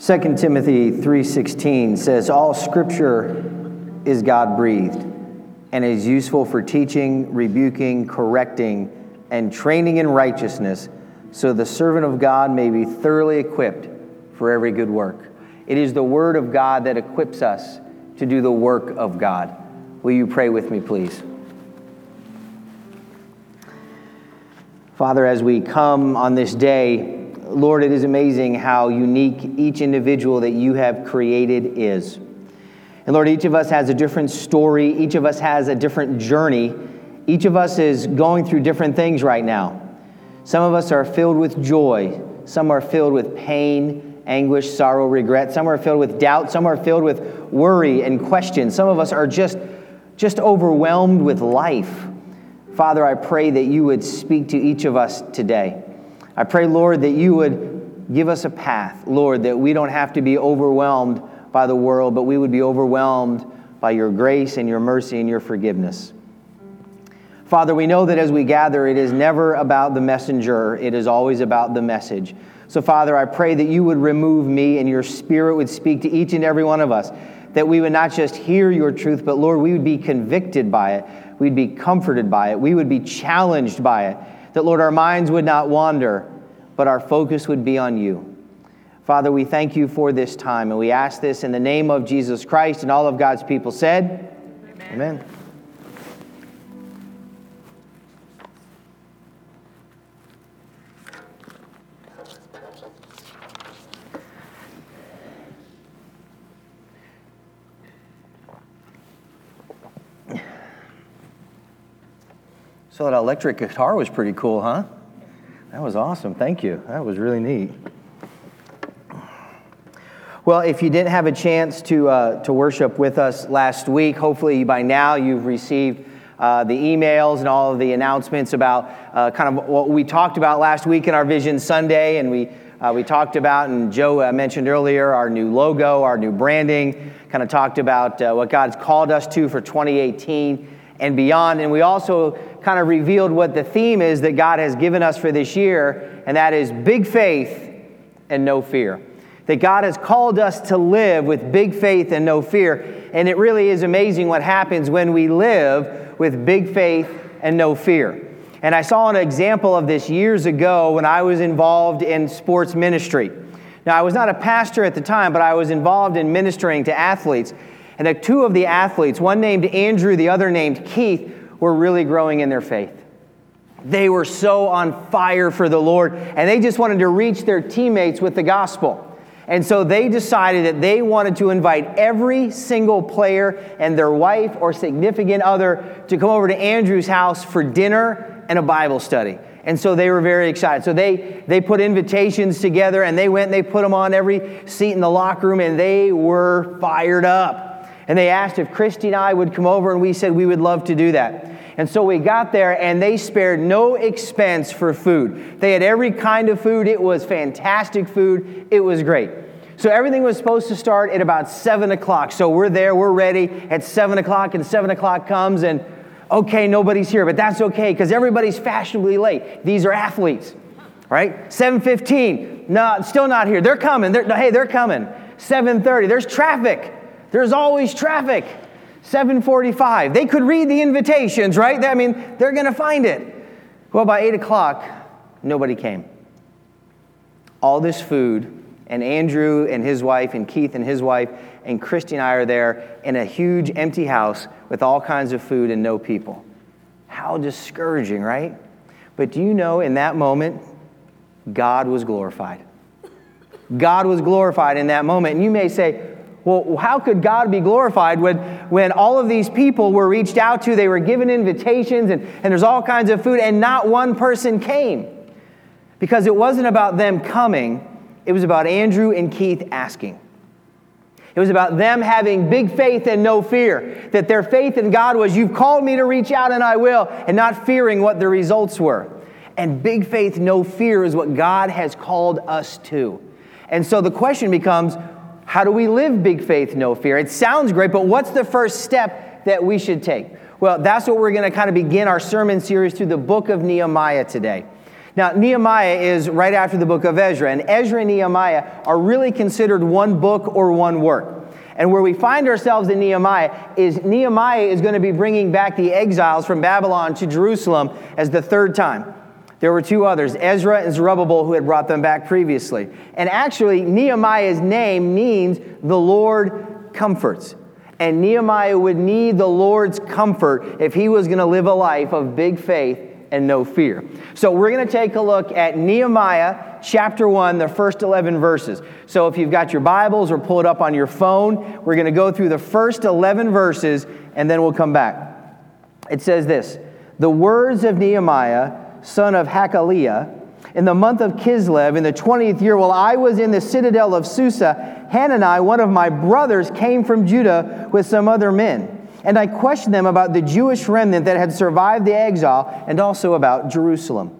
2 Timothy 3:16 says all scripture is God-breathed and is useful for teaching, rebuking, correcting, and training in righteousness, so the servant of God may be thoroughly equipped for every good work. It is the word of God that equips us to do the work of God. Will you pray with me, please? Father, as we come on this day, Lord, it is amazing how unique each individual that you have created is. And Lord, each of us has a different story, each of us has a different journey, each of us is going through different things right now. Some of us are filled with joy, some are filled with pain, anguish, sorrow, regret, some are filled with doubt, some are filled with worry and question. Some of us are just, just overwhelmed with life. Father, I pray that you would speak to each of us today. I pray, Lord, that you would give us a path, Lord, that we don't have to be overwhelmed by the world, but we would be overwhelmed by your grace and your mercy and your forgiveness. Father, we know that as we gather, it is never about the messenger, it is always about the message. So, Father, I pray that you would remove me and your spirit would speak to each and every one of us, that we would not just hear your truth, but Lord, we would be convicted by it, we'd be comforted by it, we would be challenged by it that, Lord, our minds would not wander, but our focus would be on you. Father, we thank you for this time, and we ask this in the name of Jesus Christ, and all of God's people said, Amen. Amen. So that electric guitar was pretty cool, huh? That was awesome. Thank you. That was really neat. Well, if you didn't have a chance to, uh, to worship with us last week, hopefully by now you've received uh, the emails and all of the announcements about uh, kind of what we talked about last week in our Vision Sunday. And we, uh, we talked about, and Joe uh, mentioned earlier, our new logo, our new branding, kind of talked about uh, what God's called us to for 2018 and beyond. And we also kind of revealed what the theme is that God has given us for this year, and that is big faith and no fear. That God has called us to live with big faith and no fear. And it really is amazing what happens when we live with big faith and no fear. And I saw an example of this years ago when I was involved in sports ministry. Now, I was not a pastor at the time, but I was involved in ministering to athletes. And two of the athletes, one named Andrew, the other named Keith, were really growing in their faith. They were so on fire for the Lord, and they just wanted to reach their teammates with the gospel. And so they decided that they wanted to invite every single player and their wife or significant other to come over to Andrew's house for dinner and a Bible study. And so they were very excited. So they, they put invitations together and they went and they put them on every seat in the locker room and they were fired up. And they asked if Christy and I would come over, and we said we would love to do that. And so we got there, and they spared no expense for food. They had every kind of food. It was fantastic food. It was great. So everything was supposed to start at about 7 o'clock. So we're there, we're ready at 7 o'clock, and 7 o'clock comes, and okay, nobody's here, but that's okay because everybody's fashionably late. These are athletes, right? 7.15, no, still not here. They're coming. They're, hey, they're coming. 7.30, there's traffic. There's always traffic. 745. They could read the invitations, right? I mean, they're going to find it. Well, by 8 o'clock, nobody came. All this food, and Andrew and his wife, and Keith and his wife, and Christy and I are there in a huge empty house with all kinds of food and no people. How discouraging, right? But do you know in that moment, God was glorified? God was glorified in that moment. And you may say, well, how could God be glorified when, when all of these people were reached out to, they were given invitations, and, and there's all kinds of food, and not one person came? Because it wasn't about them coming, it was about Andrew and Keith asking. It was about them having big faith and no fear. That their faith in God was, You've called me to reach out and I will, and not fearing what the results were. And big faith, no fear is what God has called us to. And so the question becomes how do we live big faith, no fear? It sounds great, but what's the first step that we should take? Well, that's what we're going to kind of begin our sermon series through the book of Nehemiah today. Now, Nehemiah is right after the book of Ezra, and Ezra and Nehemiah are really considered one book or one work. And where we find ourselves in Nehemiah is Nehemiah is going to be bringing back the exiles from Babylon to Jerusalem as the third time. There were two others, Ezra and Zerubbabel, who had brought them back previously. And actually, Nehemiah's name means the Lord comforts. And Nehemiah would need the Lord's comfort if he was going to live a life of big faith and no fear. So we're going to take a look at Nehemiah chapter 1, the first 11 verses. So if you've got your Bibles or pull it up on your phone, we're going to go through the first 11 verses and then we'll come back. It says this The words of Nehemiah, son of Hachaliah, in the month of Kislev, in the 20th year, while I was in the citadel of Susa, Hanani, one of my brothers, came from Judah with some other men. And I questioned them about the Jewish remnant that had survived the exile and also about Jerusalem.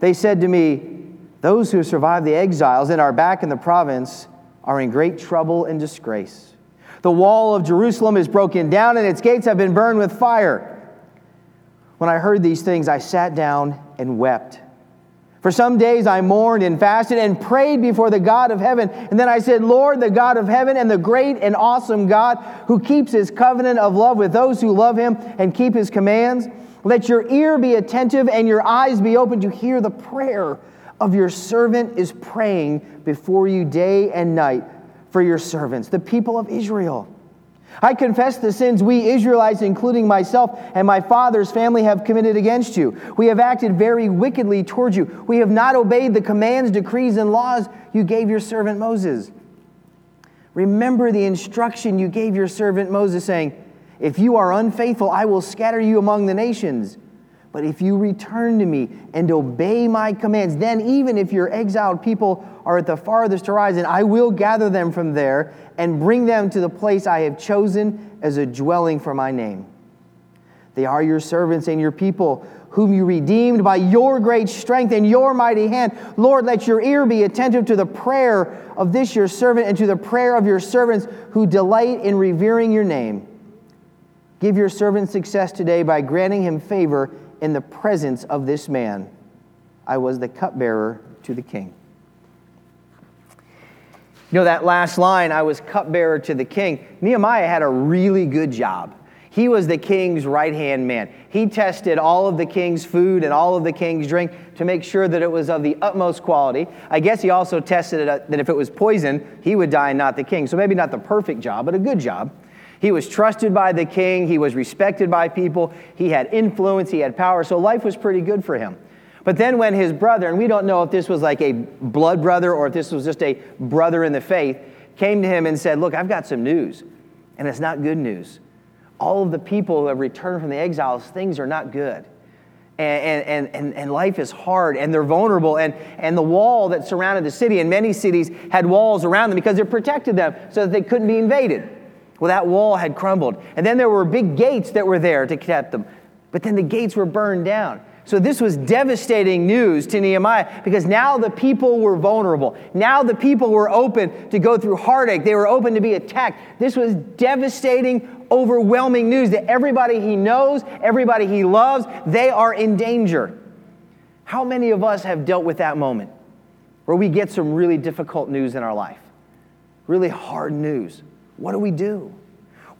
They said to me, Those who survived the exiles and are back in the province are in great trouble and disgrace. The wall of Jerusalem is broken down and its gates have been burned with fire. When I heard these things, I sat down and wept. For some days I mourned and fasted and prayed before the God of heaven. And then I said, Lord, the God of heaven and the great and awesome God who keeps his covenant of love with those who love him and keep his commands, let your ear be attentive and your eyes be open to hear the prayer of your servant is praying before you day and night for your servants, the people of Israel. I confess the sins we Israelites, including myself and my father's family, have committed against you. We have acted very wickedly towards you. We have not obeyed the commands, decrees, and laws you gave your servant Moses. Remember the instruction you gave your servant Moses, saying, If you are unfaithful, I will scatter you among the nations. But if you return to me and obey my commands, then even if your exiled people are at the farthest horizon, I will gather them from there and bring them to the place I have chosen as a dwelling for my name. They are your servants and your people, whom you redeemed by your great strength and your mighty hand. Lord, let your ear be attentive to the prayer of this your servant and to the prayer of your servants who delight in revering your name. Give your servant success today by granting him favor in the presence of this man. I was the cupbearer to the king. You know, that last line, I was cupbearer to the king, Nehemiah had a really good job. He was the king's right hand man. He tested all of the king's food and all of the king's drink to make sure that it was of the utmost quality. I guess he also tested it, uh, that if it was poison, he would die and not the king. So maybe not the perfect job, but a good job. He was trusted by the king, he was respected by people, he had influence, he had power, so life was pretty good for him. But then when his brother, and we don't know if this was like a blood brother or if this was just a brother in the faith, came to him and said, Look, I've got some news, and it's not good news. All of the people who have returned from the exiles, things are not good. And, and, and, and life is hard and they're vulnerable. And, and the wall that surrounded the city, and many cities had walls around them because it protected them so that they couldn't be invaded. Well, that wall had crumbled. And then there were big gates that were there to keep them. But then the gates were burned down. So this was devastating news to Nehemiah because now the people were vulnerable. Now the people were open to go through heartache. They were open to be attacked. This was devastating, overwhelming news that everybody he knows, everybody he loves, they are in danger. How many of us have dealt with that moment where we get some really difficult news in our life? Really hard news. What do we do?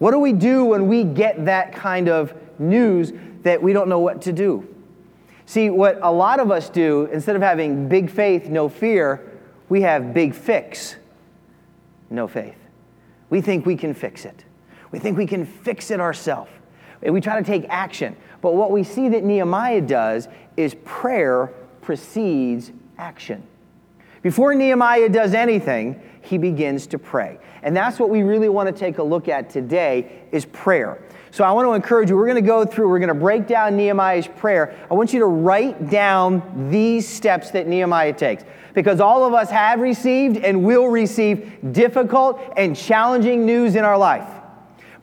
What do we do when we get that kind of news that we don't know what to do? See, what a lot of us do, instead of having big faith, no fear, we have big fix, no faith. We think we can fix it. We think we can fix it ourselves. And we try to take action. But what we see that Nehemiah does is prayer precedes action. Before Nehemiah does anything, he begins to pray. And that's what we really want to take a look at today is prayer. So I want to encourage you, we're going to go through, we're going to break down Nehemiah's prayer. I want you to write down these steps that Nehemiah takes. Because all of us have received and will receive difficult and challenging news in our life.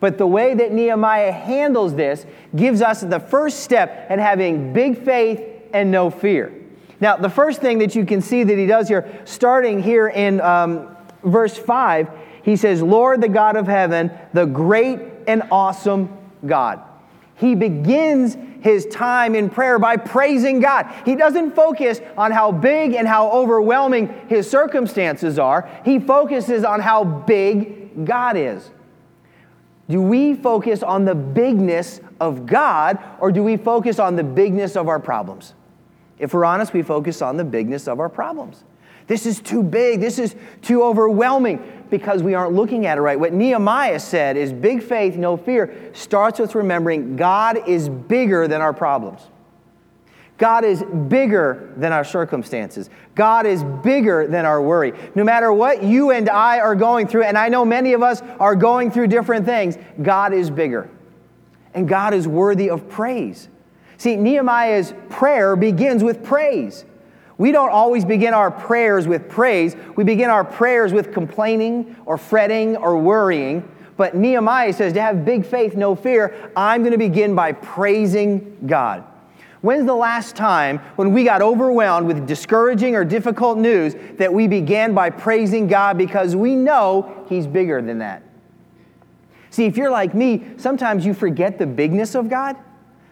But the way that Nehemiah handles this gives us the first step in having big faith and no fear. Now, the first thing that you can see that he does here, starting here in um, verse 5, he says, Lord, the God of heaven, the great and awesome God. He begins his time in prayer by praising God. He doesn't focus on how big and how overwhelming his circumstances are, he focuses on how big God is. Do we focus on the bigness of God or do we focus on the bigness of our problems? If we're honest, we focus on the bigness of our problems. This is too big. This is too overwhelming because we aren't looking at it right. What Nehemiah said is big faith, no fear, starts with remembering God is bigger than our problems. God is bigger than our circumstances. God is bigger than our worry. No matter what you and I are going through, and I know many of us are going through different things, God is bigger. And God is worthy of praise. See, Nehemiah's prayer begins with praise. We don't always begin our prayers with praise. We begin our prayers with complaining or fretting or worrying. But Nehemiah says to have big faith, no fear, I'm going to begin by praising God. When's the last time when we got overwhelmed with discouraging or difficult news that we began by praising God because we know He's bigger than that? See, if you're like me, sometimes you forget the bigness of God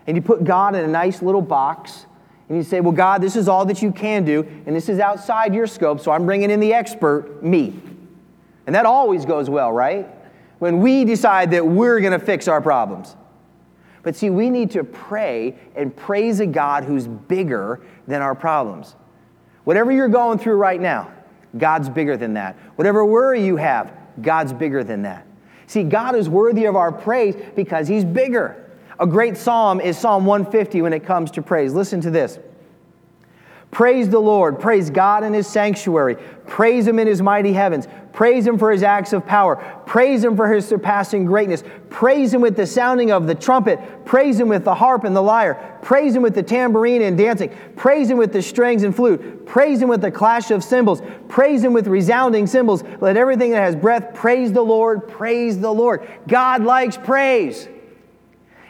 and you put God in a nice little box and you say, Well, God, this is all that you can do, and this is outside your scope, so I'm bringing in the expert, me. And that always goes well, right? When we decide that we're going to fix our problems. But see, we need to pray and praise a God who's bigger than our problems. Whatever you're going through right now, God's bigger than that. Whatever worry you have, God's bigger than that. See, God is worthy of our praise because He's bigger. A great psalm is Psalm 150 when it comes to praise. Listen to this. Praise the Lord. Praise God in his sanctuary. Praise him in his mighty heavens. Praise him for his acts of power. Praise him for his surpassing greatness. Praise him with the sounding of the trumpet. Praise him with the harp and the lyre. Praise him with the tambourine and dancing. Praise him with the strings and flute. Praise him with the clash of cymbals. Praise him with resounding cymbals. Let everything that has breath praise the Lord. Praise the Lord. God likes praise.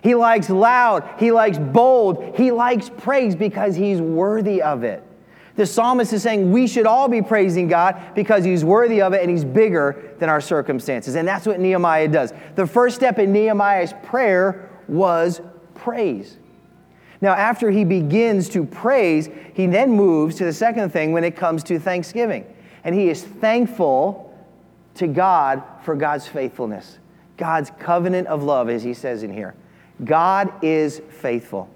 He likes loud. He likes bold. He likes praise because he's worthy of it. The psalmist is saying we should all be praising God because he's worthy of it and he's bigger than our circumstances. And that's what Nehemiah does. The first step in Nehemiah's prayer was praise. Now, after he begins to praise, he then moves to the second thing when it comes to thanksgiving. And he is thankful to God for God's faithfulness, God's covenant of love, as he says in here. God is faithful.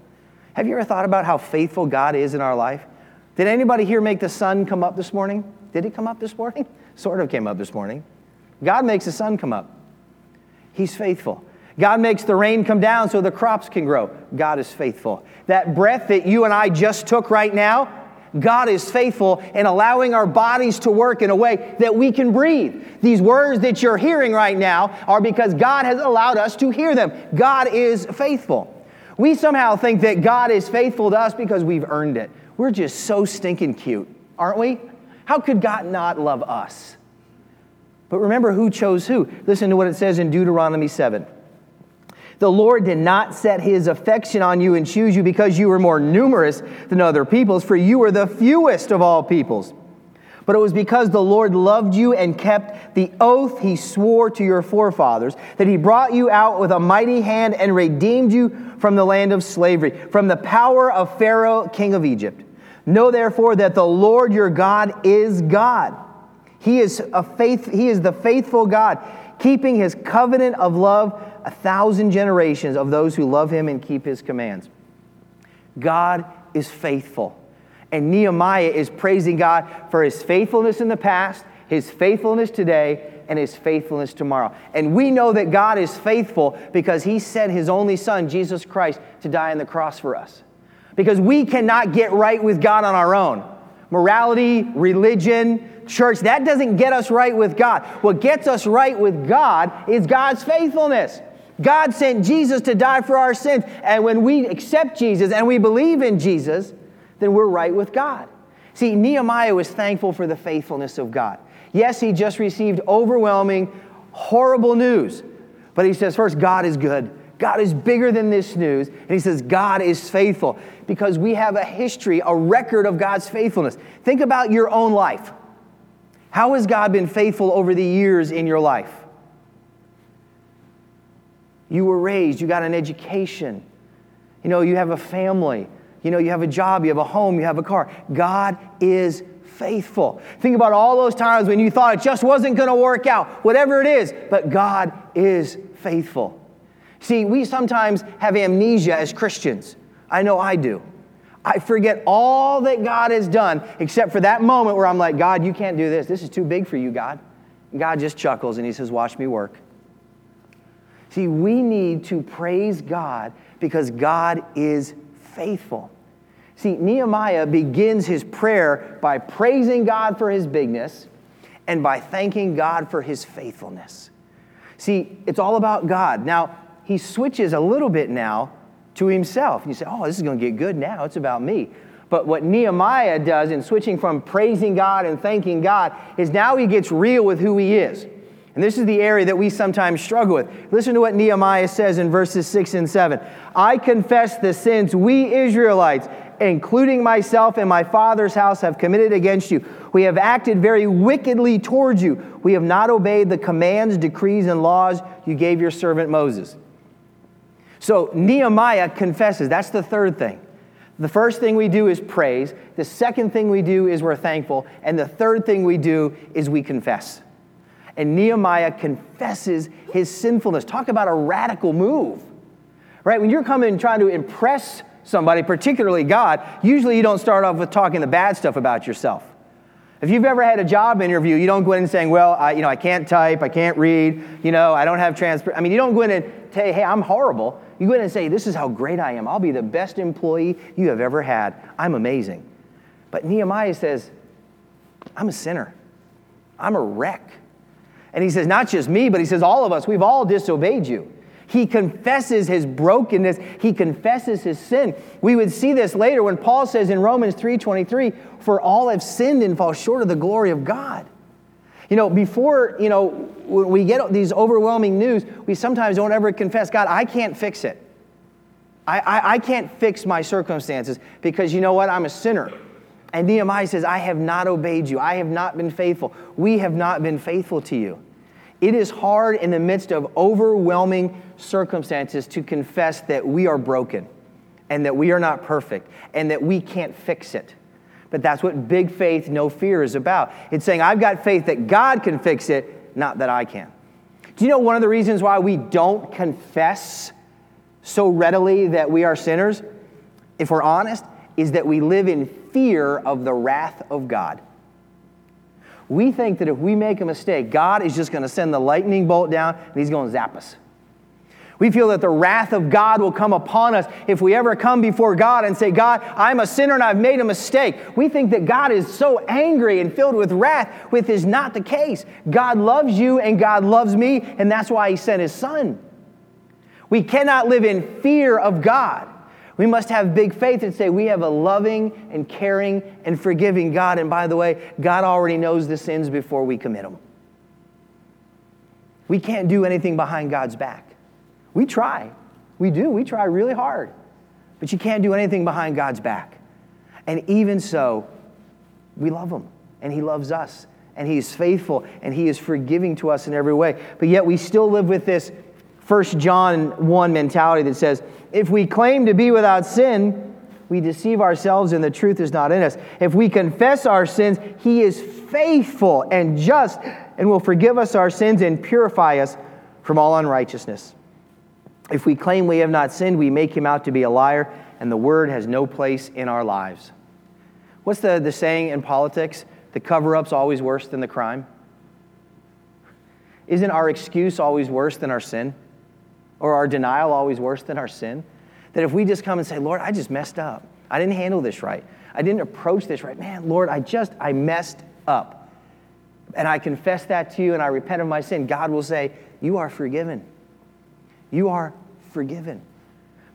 Have you ever thought about how faithful God is in our life? Did anybody here make the sun come up this morning? Did it come up this morning? Sort of came up this morning. God makes the sun come up. He's faithful. God makes the rain come down so the crops can grow. God is faithful. That breath that you and I just took right now, God is faithful in allowing our bodies to work in a way that we can breathe. These words that you're hearing right now are because God has allowed us to hear them. God is faithful. We somehow think that God is faithful to us because we've earned it. We're just so stinking cute, aren't we? How could God not love us? But remember who chose who. Listen to what it says in Deuteronomy 7. The Lord did not set his affection on you and choose you because you were more numerous than other peoples, for you were the fewest of all peoples. But it was because the Lord loved you and kept the oath he swore to your forefathers, that he brought you out with a mighty hand and redeemed you from the land of slavery, from the power of Pharaoh, king of Egypt. Know therefore that the Lord your God is God. He is, a faith, he is the faithful God, keeping his covenant of love a thousand generations of those who love him and keep his commands. God is faithful. And Nehemiah is praising God for his faithfulness in the past, his faithfulness today, and his faithfulness tomorrow. And we know that God is faithful because he sent his only son, Jesus Christ, to die on the cross for us. Because we cannot get right with God on our own. Morality, religion, church, that doesn't get us right with God. What gets us right with God is God's faithfulness. God sent Jesus to die for our sins. And when we accept Jesus and we believe in Jesus, then we're right with God. See, Nehemiah was thankful for the faithfulness of God. Yes, he just received overwhelming, horrible news. But he says, first, God is good. God is bigger than this news. And he says, God is faithful because we have a history, a record of God's faithfulness. Think about your own life. How has God been faithful over the years in your life? You were raised, you got an education, You know, you have a family. You know, you have a job, you have a home, you have a car. God is faithful. Think about all those times when you thought it just wasn't going to work out, whatever it is, but God is faithful. See, we sometimes have amnesia as Christians. I know I do. I forget all that God has done except for that moment where I'm like, God, you can't do this. This is too big for you, God. And God just chuckles and he says, Watch me work. See, we need to praise God because God is faithful. See, Nehemiah begins his prayer by praising God for his bigness and by thanking God for his faithfulness. See, it's all about God. Now, he switches a little bit now to himself. And you say, oh, this is going to get good now. It's about me. But what Nehemiah does in switching from praising God and thanking God is now he gets real with who he is. And this is the area that we sometimes struggle with. Listen to what Nehemiah says in verses 6 and 7. I confess the sins we Israelites, including myself and my father's house, have committed against you. We have acted very wickedly towards you. We have not obeyed the commands, decrees, and laws you gave your servant Moses. So Nehemiah confesses. That's the third thing. The first thing we do is praise. The second thing we do is we're thankful. And the third thing we do is we confess. And Nehemiah confesses his sinfulness. Talk about a radical move, right? When you're coming trying to impress somebody, particularly God, usually you don't start off with talking the bad stuff about yourself. If you've ever had a job interview, you don't go in and saying, well, I, you know, I can't type, I can't read, you know, I don't have transfer. I mean, you don't go in and say, hey, I'm horrible. You go in and say, this is how great I am. I'll be the best employee you have ever had. I'm amazing. But Nehemiah says, I'm a sinner. I'm a wreck. And he says, not just me, but he says, all of us, we've all disobeyed you. He confesses his brokenness. He confesses his sin. We would see this later when Paul says in Romans 3:23, "For all have sinned and fall short of the glory of God." You know, before, you know, we get these overwhelming news, we sometimes don't ever confess, God, I can't fix it. I, I, I can't fix my circumstances because you know what? I'm a sinner. And Nehemiah says, I have not obeyed you. I have not been faithful. We have not been faithful to you. It is hard in the midst of overwhelming circumstances to confess that we are broken and that we are not perfect and that we can't fix it. But that's what big faith, no fear is about. It's saying, I've got faith that God can fix it, not that I can. Do you know one of the reasons why we don't confess so readily that we are sinners, if we're honest, is that we live in fear of the wrath of God we think that if we make a mistake, God is just going to send the lightning bolt down and he's going to zap us. We feel that the wrath of God will come upon us if we ever come before God and say, God, I'm a sinner and I've made a mistake. We think that God is so angry and filled with wrath, which is not the case. God loves you and God loves me, and that's why He sent His Son. We cannot live in fear of God. We must have big faith and say we have a loving and caring and forgiving God. And by the way, God already knows the sins before we commit them. We can't do anything behind God's back. We try. We do. We try really hard. But you can't do anything behind God's back. And even so, we love Him and He loves us and He is faithful and He is forgiving to us in every way. But yet we still live with this 1 John 1 mentality that says, if we claim to be without sin, we deceive ourselves and the truth is not in us. If we confess our sins, He is faithful and just and will forgive us our sins and purify us from all unrighteousness. If we claim we have not sinned, we make Him out to be a liar, and the word has no place in our lives. What's the, the saying in politics? The cover up's always worse than the crime. Isn't our excuse always worse than our sin? or our denial always worse than our sin? That if we just come and say, Lord, I just messed up. I didn't handle this right. I didn't approach this right. Man, Lord, I just, I messed up. And I confess that to you and I repent of my sin. God will say, You are forgiven. You are forgiven.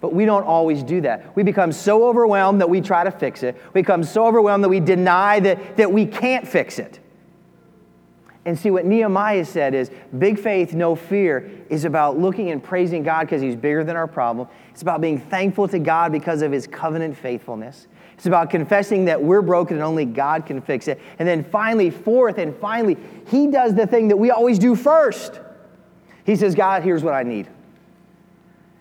But we don't always do that. We become so overwhelmed that we try to fix it. We become so overwhelmed that we deny that, that we can't fix it. And see, what Nehemiah said is big faith, no fear, is about looking and praising God because He's bigger than our problem. It's about being thankful to God because of His covenant faithfulness. It's about confessing that we're broken and only God can fix it. And then finally, fourth and finally, He does the thing that we always do first. He says, God, here's what I need.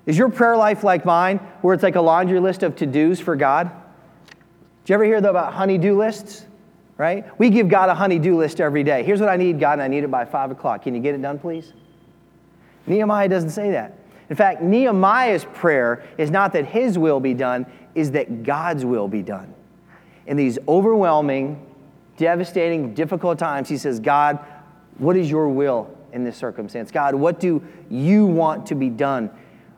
Is your prayer life like mine, where it's like a laundry list of to dos for God? Did you ever hear though, about honey-do lists? Right? We give God a honey-do list every day. Here's what I need, God, and I need it by 5 o'clock. Can you get it done, please? Nehemiah doesn't say that. In fact, Nehemiah's prayer is not that his will be done, is that God's will be done. In these overwhelming, devastating, difficult times, he says, God, what is your will in this circumstance? God, what do you want to be done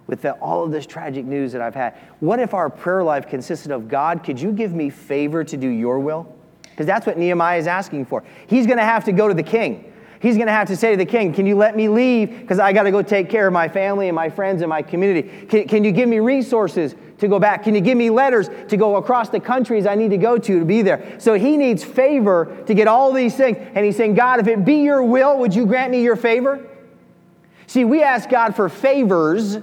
with the, all of this tragic news that I've had? What if our prayer life consisted of, God, could you give me favor to do your will? Because that's what Nehemiah is asking for. He's going to have to go to the king. He's going to have to say to the king, Can you let me leave? Because I got to go take care of my family and my friends and my community. Can, can you give me resources to go back? Can you give me letters to go across the countries I need to go to to be there? So he needs favor to get all these things. And he's saying, God, if it be your will, would you grant me your favor? See, we ask God for favors,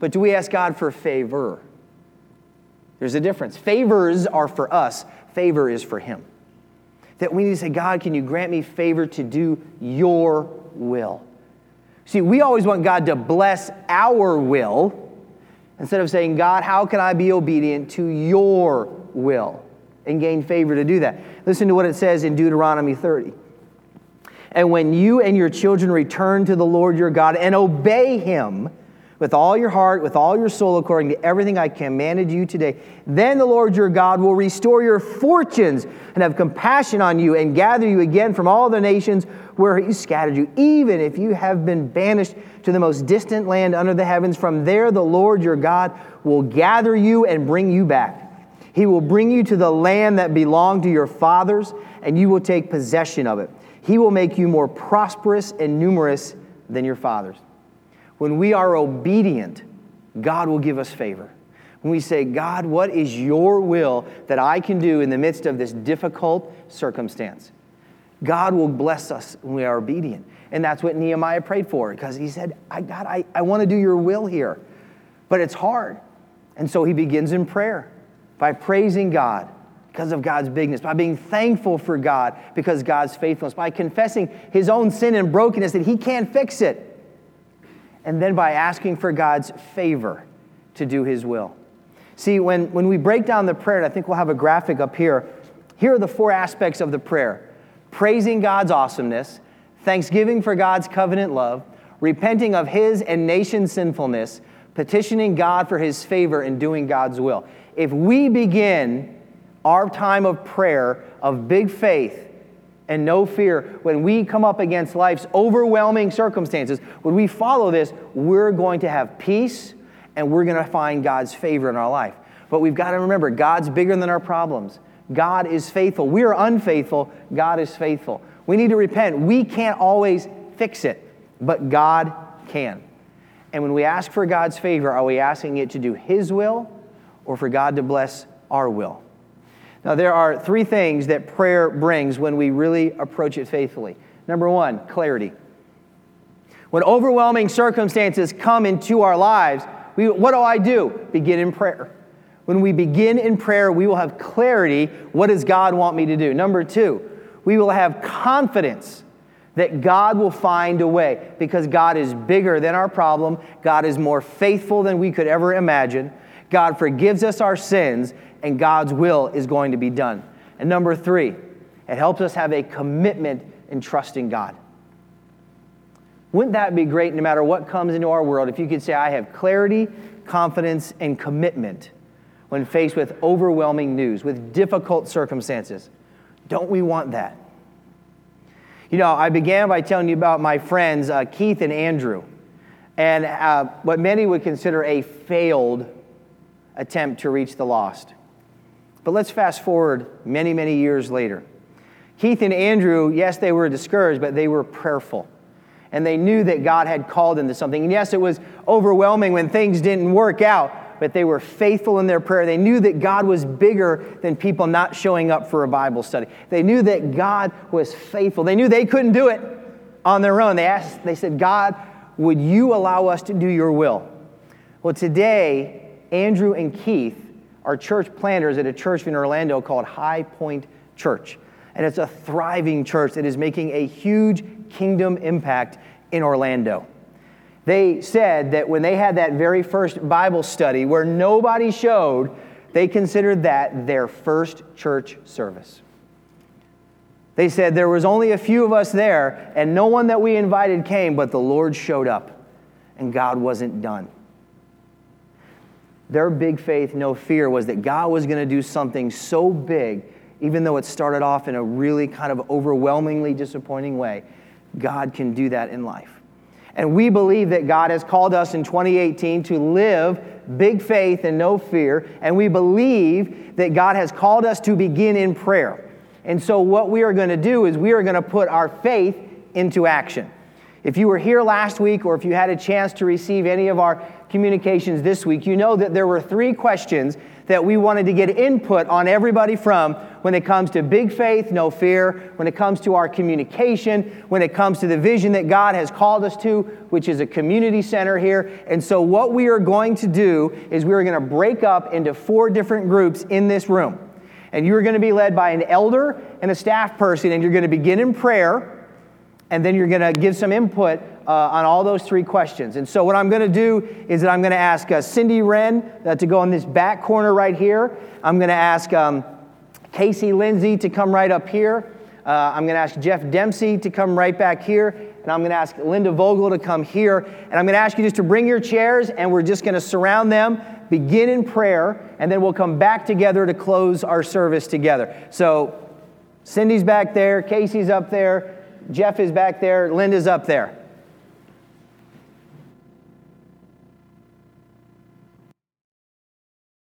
but do we ask God for favor? There's a difference. Favors are for us, favor is for him that we need to say, God, can you grant me favor to do your will? See, we always want God to bless our will instead of saying, God, how can I be obedient to your will and gain favor to do that? Listen to what it says in Deuteronomy 30. And when you and your children return to the Lord your God and obey him, with all your heart, with all your soul, according to everything I commanded you today. Then the Lord your God will restore your fortunes and have compassion on you and gather you again from all the nations where he scattered you, even if you have been banished to the most distant land under the heavens. From there, the Lord your God will gather you and bring you back. He will bring you to the land that belonged to your fathers, and you will take possession of it. He will make you more prosperous and numerous than your fathers. When we are obedient, God will give us favor. When we say, God, what is your will that I can do in the midst of this difficult circumstance? God will bless us when we are obedient. And that's what Nehemiah prayed for because he said, I, God, I, I want to do your will here, but it's hard. And so he begins in prayer by praising God because of God's bigness, by being thankful for God because God's faithfulness, by confessing his own sin and brokenness that he can't fix it and then by asking for God's favor to do His will. See, when, when we break down the prayer, I think we'll have a graphic up here, here are the four aspects of the prayer praising God's awesomeness, thanksgiving for God's covenant love, repenting of His and nation's sinfulness, petitioning God for His favor, and doing God's will. If we begin our time of prayer of big faith and no fear, when we come up against life's overwhelming circumstances, when we follow this, we're going to have peace and we're going to find God's favor in our life. But we've got to remember, God's bigger than our problems. God is faithful. We are unfaithful. God is faithful. We need to repent. We can't always fix it, but God can. And when we ask for God's favor, are we asking it to do His will or for God to bless our will? Now, there are three things that prayer brings when we really approach it faithfully. Number one, clarity. When overwhelming circumstances come into our lives, we, what do I do? Begin in prayer. When we begin in prayer, we will have clarity. What does God want me to do? Number two, we will have confidence that God will find a way because God is bigger than our problem. God is more faithful than we could ever imagine. God forgives us our sins, and God's will is going to be done. And number three, it helps us have a commitment in trusting God. Wouldn't that be great no matter what comes into our world if you could say, I have clarity, confidence, and commitment when faced with overwhelming news, with difficult circumstances? Don't we want that? You know, I began by telling you about my friends, uh, Keith and Andrew, and uh, what many would consider a failed attempt to reach the lost. But let's fast forward many, many years later. Keith and Andrew, yes, they were discouraged, but they were prayerful. And they knew that God had called them to something. And yes, it was overwhelming when things didn't work out, but they were faithful in their prayer. They knew that God was bigger than people not showing up for a Bible study. They knew that God was faithful. They knew they couldn't do it on their own. They asked, they said, God, would you allow us to do your will? Well, today, Andrew and Keith are church planters at a church in Orlando called High Point Church. And it's a thriving church that is making a huge kingdom impact in Orlando. they said that when they had that very first Bible study where nobody showed, they considered that their first church service. They said there was only a few of us there, and no one that we invited came, but the Lord showed up, and God wasn't done. Their big faith, no fear, was that God was going to do something so big, even though it started off in a really kind of overwhelmingly disappointing way. God can do that in life. And we believe that God has called us in 2018 to live big faith and no fear. And we believe that God has called us to begin in prayer. And so, what we are going to do is we are going to put our faith into action. If you were here last week or if you had a chance to receive any of our communications this week, you know that there were three questions that we wanted to get input on everybody from when it comes to big faith, no fear, when it comes to our communication, when it comes to the vision that God has called us to, which is a community center here. And so, what we are going to do is we are going to break up into four different groups in this room. And you're going to be led by an elder and a staff person, and you're going to begin in prayer, and then you're going to give some input uh, on all those three questions. And so, what I'm going to do is that I'm going to ask uh, Cindy Wren uh, to go in this back corner right here. I'm going to ask um, Casey Lindsay to come right up here. Uh, I'm going to ask Jeff Dempsey to come right back here. And I'm going to ask Linda Vogel to come here. And I'm going to ask you just to bring your chairs, and we're just going to surround them, begin in prayer, and then we'll come back together to close our service together. So, Cindy's back there, Casey's up there, Jeff is back there, Linda's up there.